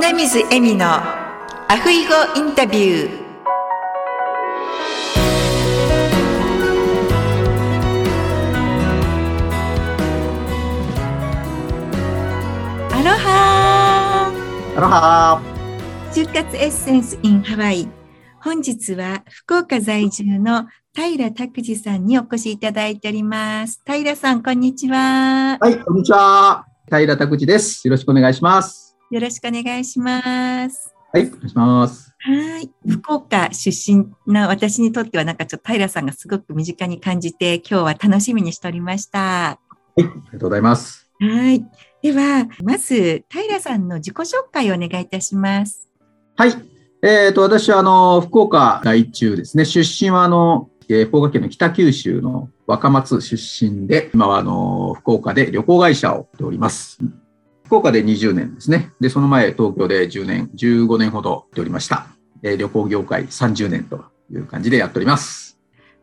米水恵美のアフイゴインタビュー。アロハアロハ就活エッセンス in ハワイ。本日は福岡在住の平拓司さんにお越しいただいております。平さんこんにちは。はいこんにちは。平拓司です。よろしくお願いしますよろしくお願いしますはいお願いしますはい。福岡出身な私にとってはなんかちょっと平さんがすごく身近に感じて今日は楽しみにしておりました。はい、ありがとうございます。はい。では、まず平さんの自己紹介をお願いいたします。はい。えっ、ー、と、私はあの、福岡在中ですね。出身はあの、えー、福岡県の北九州の若松出身で、今はあの、福岡で旅行会社をやっております。福岡で20年ですね。で、その前、東京で10年、15年ほどやっておりました。えー、旅行業界30年という感じでやっております。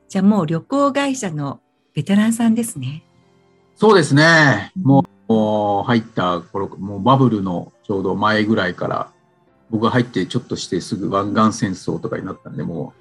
じゃあもう旅行会社のベテランさんですね。そうですね。もう、もう入った頃、もうバブルのちょうど前ぐらいから、僕が入ってちょっとしてすぐ湾岸戦争とかになったんで、も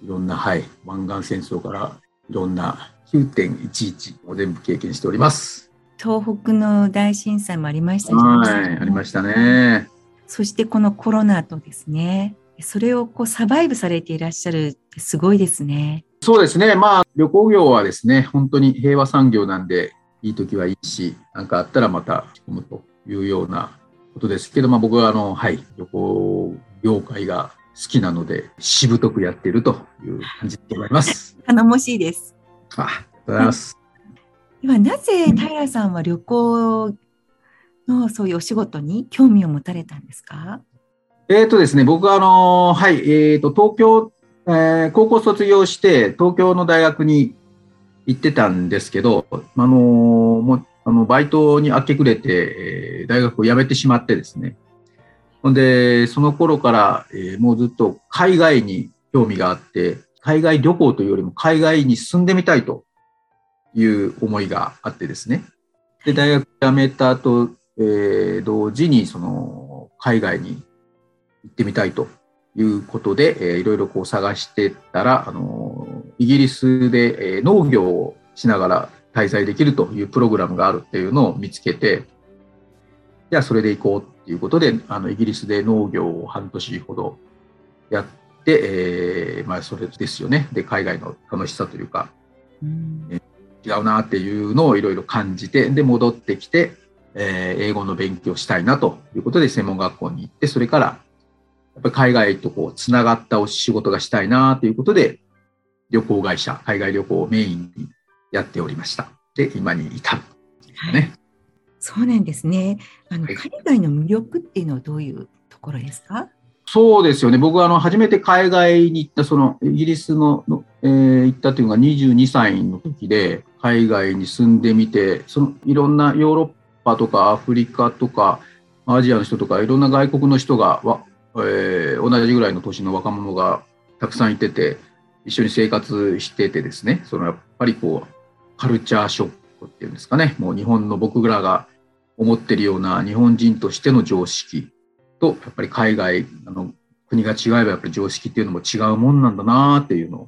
ういろんな、はい、湾岸戦争からいろんな9.11を全部経験しております。東北の大震災もありましたはい、ありましたね。そしてこのコロナとですね、それをこうサバイブされていらっしゃるってすごいですね。そうですね。まあ、旅行業はですね、本当に平和産業なんで、いい時はいいし、なんかあったらまた仕込むというようなことですけど、まあ僕はあの、はい、旅行業界が好きなので、しぶとくやっているという感じでございます。頼もしいです。あ、ありがとうございます。では、なぜ平さんは旅行のそういうお仕事に興味を持たれたんですか？えっ、ー、とですね、僕はあの、はい、え、ー、と、東京、えー、高校卒業して、東京の大学に行ってたんですけど、あのも、あの、バイトに明け暮れて、えー、大学を辞めてしまってですね。ほんで、その頃から、えー、もうずっと海外に興味があって、海外旅行というよりも海外に住んでみたいという思いがあってですね。で、大学辞めた後、えー、同時に、その、海外に行ってみたいということで、えー、いろいろこう探してたら、あのイギリスで、えー、農業をしながら滞在できるというプログラムがあるっていうのを見つけて、じゃあそれで行こうっていうことで、あのイギリスで農業を半年ほどやって、えー、まあそれですよね。で、海外の楽しさというか、うん、違うなっていうのをいろいろ感じて、で、戻ってきて、えー、英語の勉強したいなということで専門学校に行って、それからやっぱり海外とこうつながったお仕事がしたいなということで、旅行会社、海外旅行をメインにやっておりました。で、今に至る、ね、はい。そうなんですね。あの、はい、海外の魅力っていうのはどういうところですか？そうですよね。僕はあの初めて海外に行った、そのイギリスのの、えー、行ったというのが22歳の時で、海外に住んでみて、そのいろんなヨーロッパとかアフリカとかアジアの人とかいろんな外国の人がわえー、同じぐらいの年の若者がたくさんいてて、一緒に生活しててですね、そのやっぱりこう、カルチャーショックっていうんですかね、もう日本の僕らが思ってるような日本人としての常識と、やっぱり海外あの国が違えばやっぱり常識っていうのも違うもんなんだなっていうのが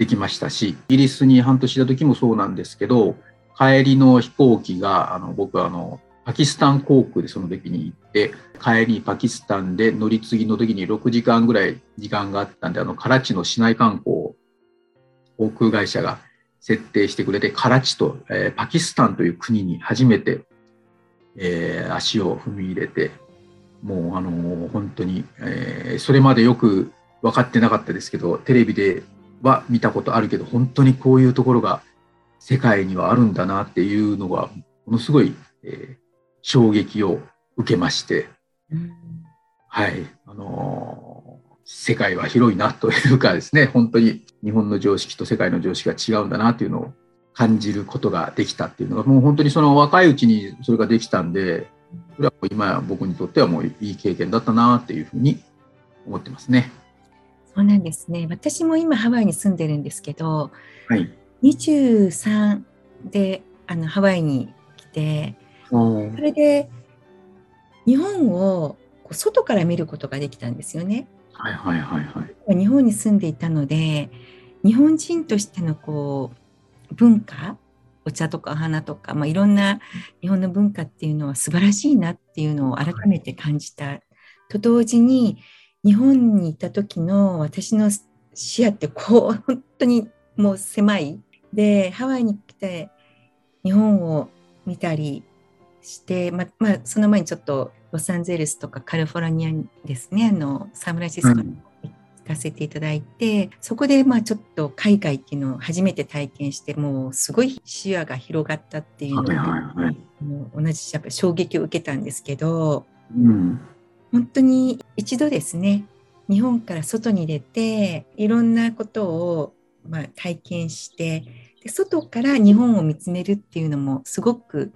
できましたし、イギリスに半年いた時もそうなんですけど、帰りの飛行機が、あの僕はあの、パキスタン航空でその時に行って、帰りにパキスタンで乗り継ぎの時に6時間ぐらい時間があったんで、あの、カラチの市内観光航空会社が設定してくれて、カラチと、えー、パキスタンという国に初めて、えー、足を踏み入れて、もうあの、本当に、え、それまでよく分かってなかったですけど、テレビでは見たことあるけど、本当にこういうところが世界にはあるんだなっていうのが、ものすごい、えー、衝撃を受けまして、はい、あのー、世界は広いなというかですね、本当に日本の常識と世界の常識が違うんだなというのを感じることができたっていうのが、もう本当にその若いうちにそれができたんで、それはもう今僕にとってはもういい経験だったなっていうふうに思ってますね。そうなんですね。私も今ハワイに住んでるんですけど、はい、23であのハワイに来て、それで日本をこう外から見ることができたんですよね。はいはいはいはい。日本に住んでいたので日本人としてのこう文化お茶とかお花とか、まあ、いろんな日本の文化っていうのは素晴らしいなっていうのを改めて感じた、と同時に日本にいた時の私の視野ってこう本当にもう狭いでハワイに来て日本を見たりして、ままあ、その前にちょっとロサンゼルスとかカリフォルニアにですねあのサンフランシスコに行かせていただいて、そこでまあちょっと海外っていうのを初めて体験してもうすごい視野が広がったっていうのはいで、はいはい。同じやっぱ衝撃を受けたんですけどうん。本当に一度ですね日本から外に出ていろんなことをまあ体験してで外から日本を見つめるっていうのもすごく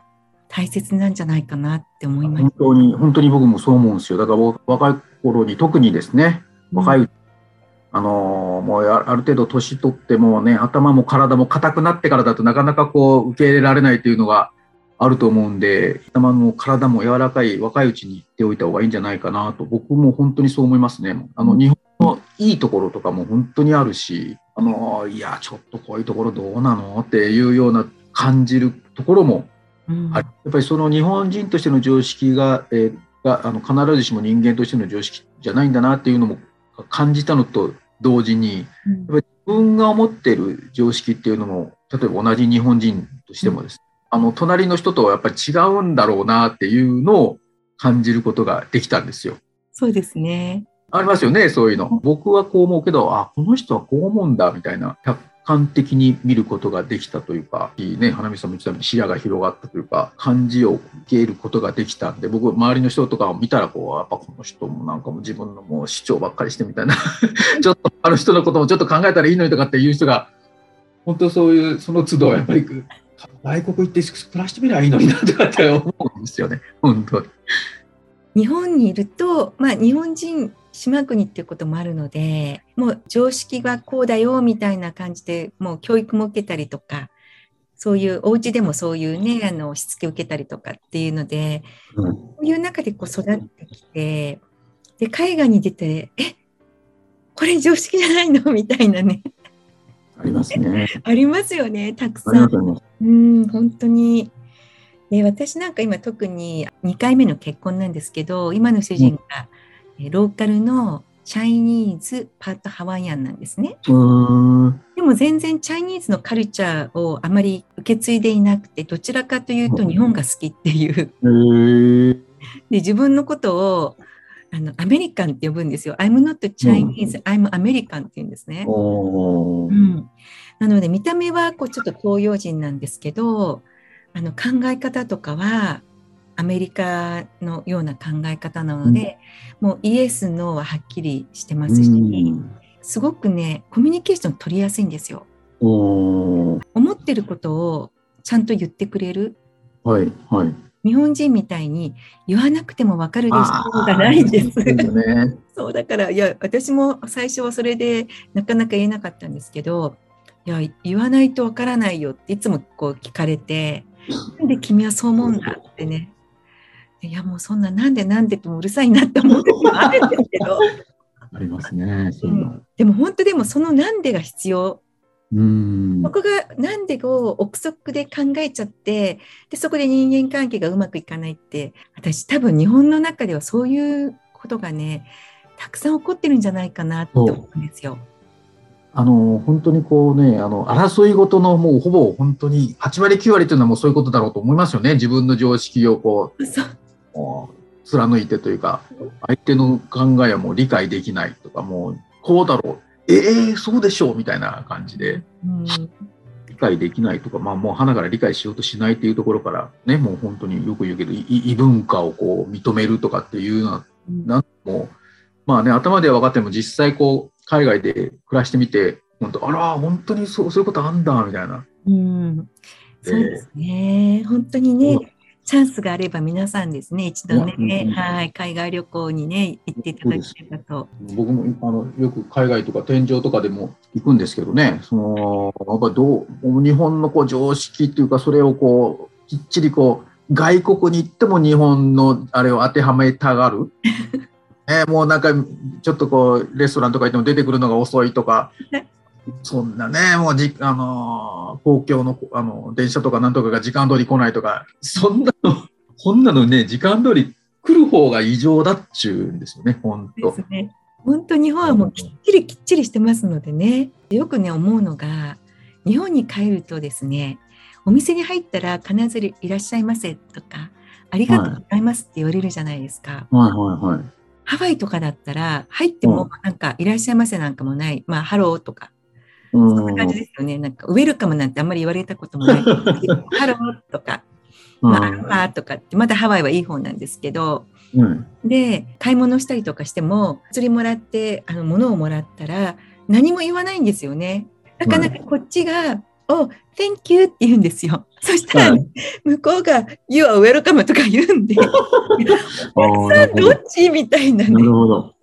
大切なんじゃないかなって思いま本す。当に、本当に僕もそう思うんですよ。だから僕若い頃に特にですね、若い、あのーもうあある程度年取ってもね、頭も体も硬くなってからだとなかなかこう受け入れられないというのがあると思うんで、頭も体も柔らかい若いうちに言っておいた方がいいんじゃないかなと、僕も本当にそう思いますね。あの、日本のいいところとかも本当にあるし、あのーいや、ちょっとこういうところどうなのっていうような感じるところもうん。はい、やっぱりその日本人としての常識が,、えーがあの必ずしも人間としての常識じゃないんだなっていうのも感じたのと同時にうん。やっぱり自分が思っている常識っていうのも例えば同じ日本人としてもです、あの隣の人とはやっぱり違うんだろうなっていうのを感じることができたんですよ。そうですね。ありますよね、そういうの。僕はこう思うけど、あ、この人はこう思うんだ、みたいな、客観的に見ることができたというか、いいね、花見さんも言ってたように視野が広がったというか、感じを受けることができたんで、僕、周りの人とかを見たら、こう、やっぱこの人もなんかもう自分のもう主張ばっかりしてみたいな、ちょっとあの人のこともちょっと考えたらいいのにとかっていう人が、本当そういう、その都度、やっぱり、外国行って暮らしてみればいいのになとかって思うんですよね、本当に。日本にいると、まあ、日本人島国っていうこともあるのでもう常識はこうだよみたいな感じでもう教育も受けたりとかそういうお家でもそういうねあのしつけを受けたりとかっていうのでうん。そういう中でこう育ってきてで海外に出てえこれ常識じゃないの？みたいなねありますね。ありますよねたくさん。うん、本当に。で私なんか今特に2回目の結婚なんですけど今の主人が、えローカルのチャイニーズパートハワイアンなんですね。でも全然チャイニーズのカルチャーをあまり受け継いでいなくてどちらかというと日本が好きっていうで自分のことをあのアメリカンって呼ぶんですよ。I'm not Chinese, I'm American って言うんですね。うん、なので見た目はこうちょっと東洋人なんですけどあの考え方とかはアメリカのような考え方なので、もうイエス・ノーははっきりしてますし、うんすごくねコミュニケーション取りやすいんですよ。思ってることをちゃんと言ってくれるはいはい。日本人みたいに言わなくても分かるでしょがないんです。そうですね。そうだからいや私も最初はそれでなかなか言えなかったんですけどいや言わないとわからないよっていつもこう聞かれてなんで君はそう思うんだってねいやもうそんななんでなんでってもうるさいなって思う時もあるんですけど、ありますね。そう。ん、でも本当でもそのなんでが必要うん。僕がなんでを憶測で考えちゃってでそこで人間関係がうまくいかないって私多分日本の中ではそういうことがねたくさん起こってるんじゃないかなって思うんですよ。あの本当にこうね、あの争いごとのもうほぼ本当に8割9割というのはもうそういうことだろうと思いますよね。自分の常識をこう貫いてというか、相手の考えはもう理解できないとか、もうこうだろう、ええそうでしょうみたいな感じで。うん理解できないとか、まあ、もう花から理解しようとしないっていうところから、ね、もう本当によく言うけど、い異文化をこう認めるとかっていうのは、なんもう、まあね、頭では分かっても、実際こう、海外で暮らしてみて、本当、あら、本当にそうそういうことあんだ、みたいな。うん、そうですね。本当にね、チャンスがあれば皆さんですね、一度いやうんうね、んはい、海外旅行にね、行っていただければと。僕もあのよく海外とか天井とかでも行くんですけどね、そのやっぱどう日本のこう常識っていうか、それをこうきっちりこう外国に行っても日本のあれを当てはめたがる。ね、もうなんかちょっとこうレストランとか行っても出てくるのが遅いとか そんなねもうじあの公共のあの電車とかなんとかが時間通り来ないとかそんなのそんなのね時間通り来る方が異常だっちゅうんですよね本当。ですね。本当日本はもうきっちりきっちりしてますのでねよくね思うのが日本に帰るとですねお店に入ったら必ずいらっしゃいませとかありがとうございますって言われるじゃないですか。はいはいはい。ハワイとかだったら入ってもなんかいらっしゃいませなんかもない、まあハローとかうそんな感じですよね。なんかウェルカムなんてあんまり言われたこともない。ハローとか、まあ、アロハとかってまだハワイはいい方なんですけど、うんで買い物したりとかしても釣りもらってあの物をもらったら何も言わないんですよね。なかなかこっちが「お Thank you」って言うんですよ。そしたら、はい向こうが「You are welcome」とか言うんで あーなるほどどっち？みたいななねるほど。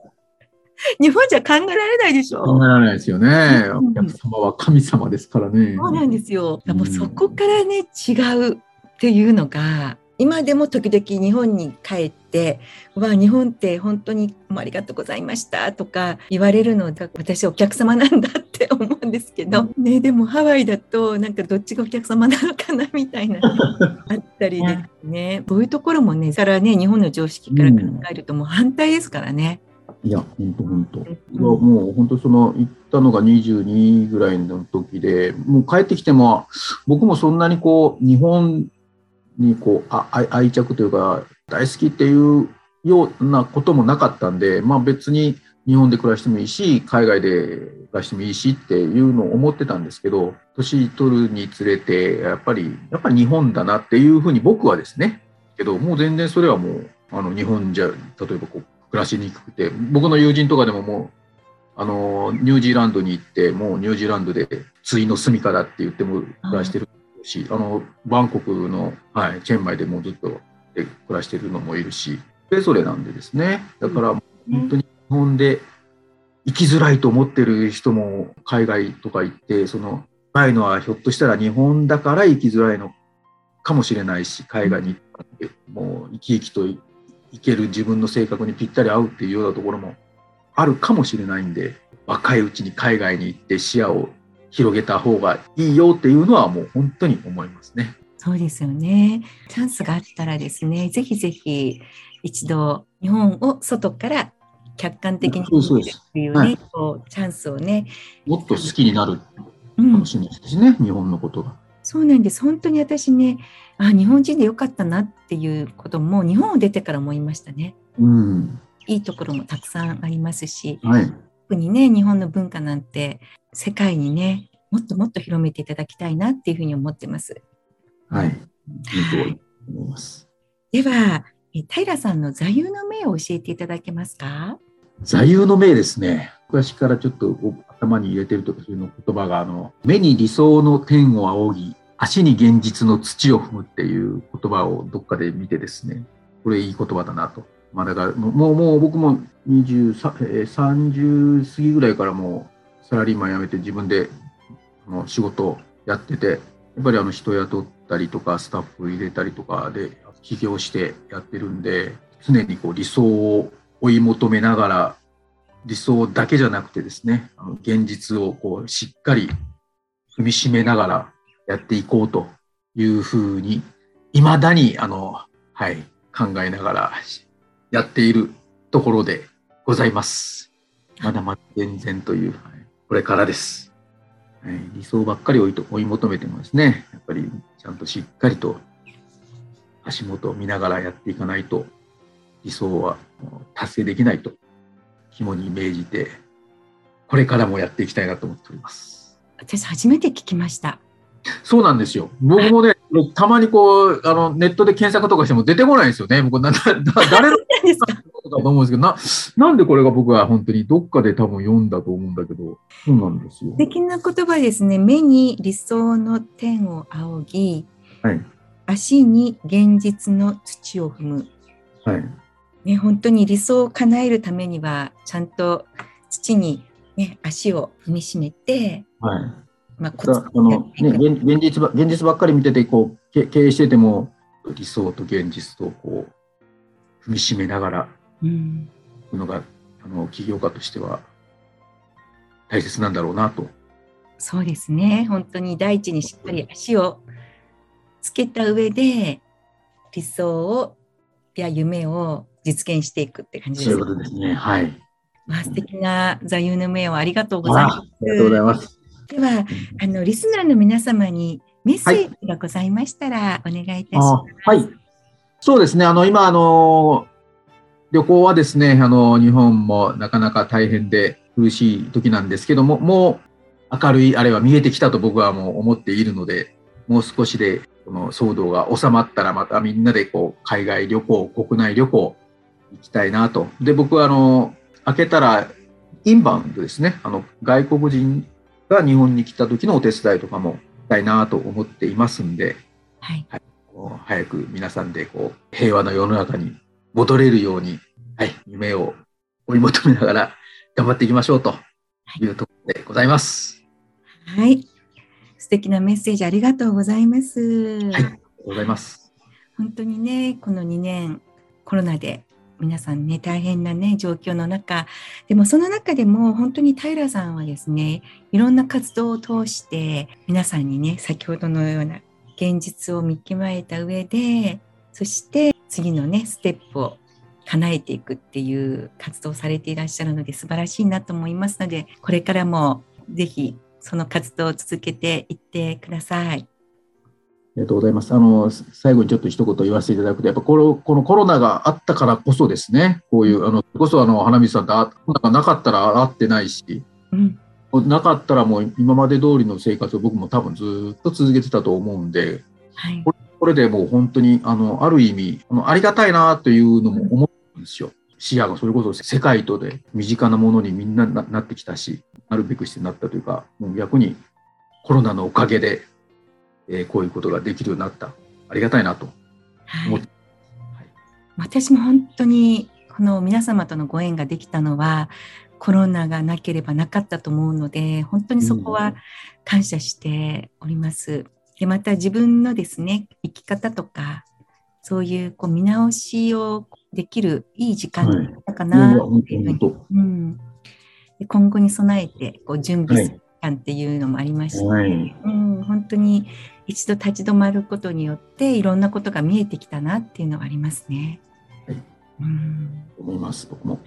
日本じゃ考えられないでしょ。考えられないですよね。うんお客様は神様ですからね。そうなんですよ。うんもうそこからね違うっていうのが今でも時々日本に帰って「わあ日本って本当にありがとうございました」とか言われるのが私お客様なんだって思うんですけど、ね、でもハワイだとなんかどっちがお客様なのかなみたいなね、あったりですねそういうところもねだからね日本の常識から考えるともう反対ですからね。いや、本当本当。もう本当その行ったのが22ぐらいの時で、もう帰ってきても僕もそんなにこう日本にこうあ愛愛着というか大好きっていうようなこともなかったんで、まあ別に日本で暮らしてもいいし、海外で暮らしてもいいしっていうのを思ってたんですけど、年取るにつれてやっぱりやっぱり日本だなっていうふうに僕はですね。けどもう全然それはもうあの日本じゃ例えばこう暮らしにくくて僕の友人とかでももうあのニュージーランドに行ってもうニュージーランドで対の住みかだって言っても暮らしてるしあのバンコクの、はい、チェンマイでもうずっとで暮らしてるのもいるしそれぞれなんでですね。だから本当に日本で生きづらいと思ってる人も海外とか行ってその辛いのはひょっとしたら日本だから生きづらいのかもしれないし海外に行ってもう生き生きといける自分の性格にぴったり合うっていうようなところもあるかもしれないんで若いうちに海外に行って視野を広げた方がいいよっていうのはもう本当に思いますね。そうですよね。チャンスがあったらですね、ぜひぜひ一度日本を外から客観的に見るっていうね、はいこうチャンスをね、もっと好きになるうんかも、しれないですね、日本のことが。そうなんです。本当に私ね、あ日本人でよかったなっていうことも日本を出てから思いましたね。うん。いいところもたくさんありますし、はい。特にね、日本の文化なんて世界にね、もっともっと広めていただきたいなっていうふうに思ってます。はい。いいと思います。では、え平さんの座右の銘を教えていただけますか？座右の銘ですね。昔からちょっと頭に入れてるとかそういうの言葉があの目に理想の天を仰ぎ足に現実の土を踏むっていう言葉をどっかで見てですねこれいい言葉だなと。まあ、だからもうもう僕も20 30過ぎぐらいからもうサラリーマン辞めて自分であの仕事やっててやっぱりあの人雇ったりとかスタッフ入れたりとかで起業してやってるんで常にこう理想を追い求めながら理想だけじゃなくてですねあの現実をこうしっかり踏みしめながらやっていこうというふうにいまだにあの、はい、考えながらやっているところでございます。まだまだ全然という、はい、これからです。はい、理想ばっかり追いと追い求めてもですねやっぱりちゃんとしっかりと足元を見ながらやっていかないと理想は達成できないと肝に銘じてこれからもやっていきたいなと思っております。私初めて聞きました。そうなんですよ。僕もね、たまにこう、あの、ネットで検索とかしても出てこないんですよね。僕、な、な、誰の何ですかかと思うんですけど、な、なんでこれが僕は本当にどっかで多分読んだと思うんだけど、そうなんですよ素。敵な言葉ですね。目に理想の天を仰ぎ、はい。足に現実の土を踏む。はい。ね、本当に理想を叶えるためには、ちゃんと土に、ね、足を踏みしめて、はい。まあ、コあの、ね、現現実ば、現実ばっかり見てて、こう、け経営してても、理想と現実とこう踏みしめながらうんのがあの起業家としては大切なんだろうなと。そうですね。本当に大地にしっかり足をつけた上で理想をや夢を実現していくって感じですそういう。ことですね。はい。まあ、素敵な座右の銘をありがとうございます。ありがとうございます。では、あのリスナーの皆様にメッセージがございましたら、お願いいたしあます。はい。そうですね。あの、今、あの、旅行はですね、あの、日本もなかなか大変で苦しい時なんですけども、もう明るいあれは見えてきたと僕はもう思っているので、もう少しでこの騒動が収まったらまたみんなでこう海外旅行、国内旅行行きたいなと。で、僕はあの、開けたらインバウンドですね。あの、外国人が日本に来た時のお手伝いとかもしたいなと思っていますんで、はい、こう早く皆さんでこう平和な世の中に戻れるように、はい、夢を追い求めながら頑張っていきましょうというところでございます。はい。素敵なメッセージありがとうございます。はい、ありがとうございます。本当にね、この2年コロナで皆さんね、大変なね、状況の中、でもその中でも本当に平さんはですね、いろんな活動を通して皆さんにね、先ほどのような現実を見極めた上で、そして次のね、ステップを叶えていくっていう活動をされていらっしゃるので素晴らしいなと思いますので、これからもぜひその活動を続けていってください。ありがとうございます。あの、最後にちょっと一言言わせていただくと、やっぱこのこのコロナがあったからこそですね、こういう、あの、こそあの、花水さんとあコロナがなかったら会ってないし、うん、なかったらもう今まで通りの生活を僕も多分ずっと続けてたと思うんで、はい。これでもう本当に、あの、ある意味、あのありがたいなというのも思うんですよ。視野がそれこそ世界とで身近なものにみんなななってきたし、なるべくしてなったというか、もう逆にコロナのおかげで、えーこういうことができるようになった。ありがたいなと。はい。思って、私も本当にこの皆様とのご縁ができたのはコロナがなければなかったと思うので本当にそこは感謝しております。でまた自分のですね生き方とかそういうこう見直しをできるいい時間だったかなっていうふうに、本当うん、で今後に備えてこう準備する時間っていうのもありまして、はい。うん、本当に一度立ち止まることによっていろんなことが見えてきたなっていうのはありますね。はいうん、思います、僕も。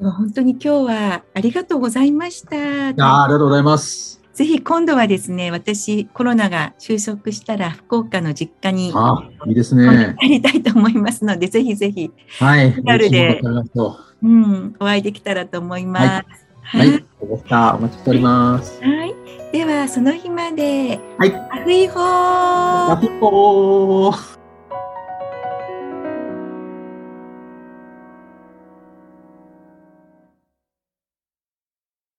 本当に今日はありがとうございました。あーありがとうございます。ぜひ今度はですね、私コロナが収束したら福岡の実家にあいいですね。帰りたいと思いますので、ぜひぜひ、はい。リアルでうん、お会いできたらと思います。ははいい。わかりましたお待ちしております。はい。ではその日まで、はい。アフイホーラピコー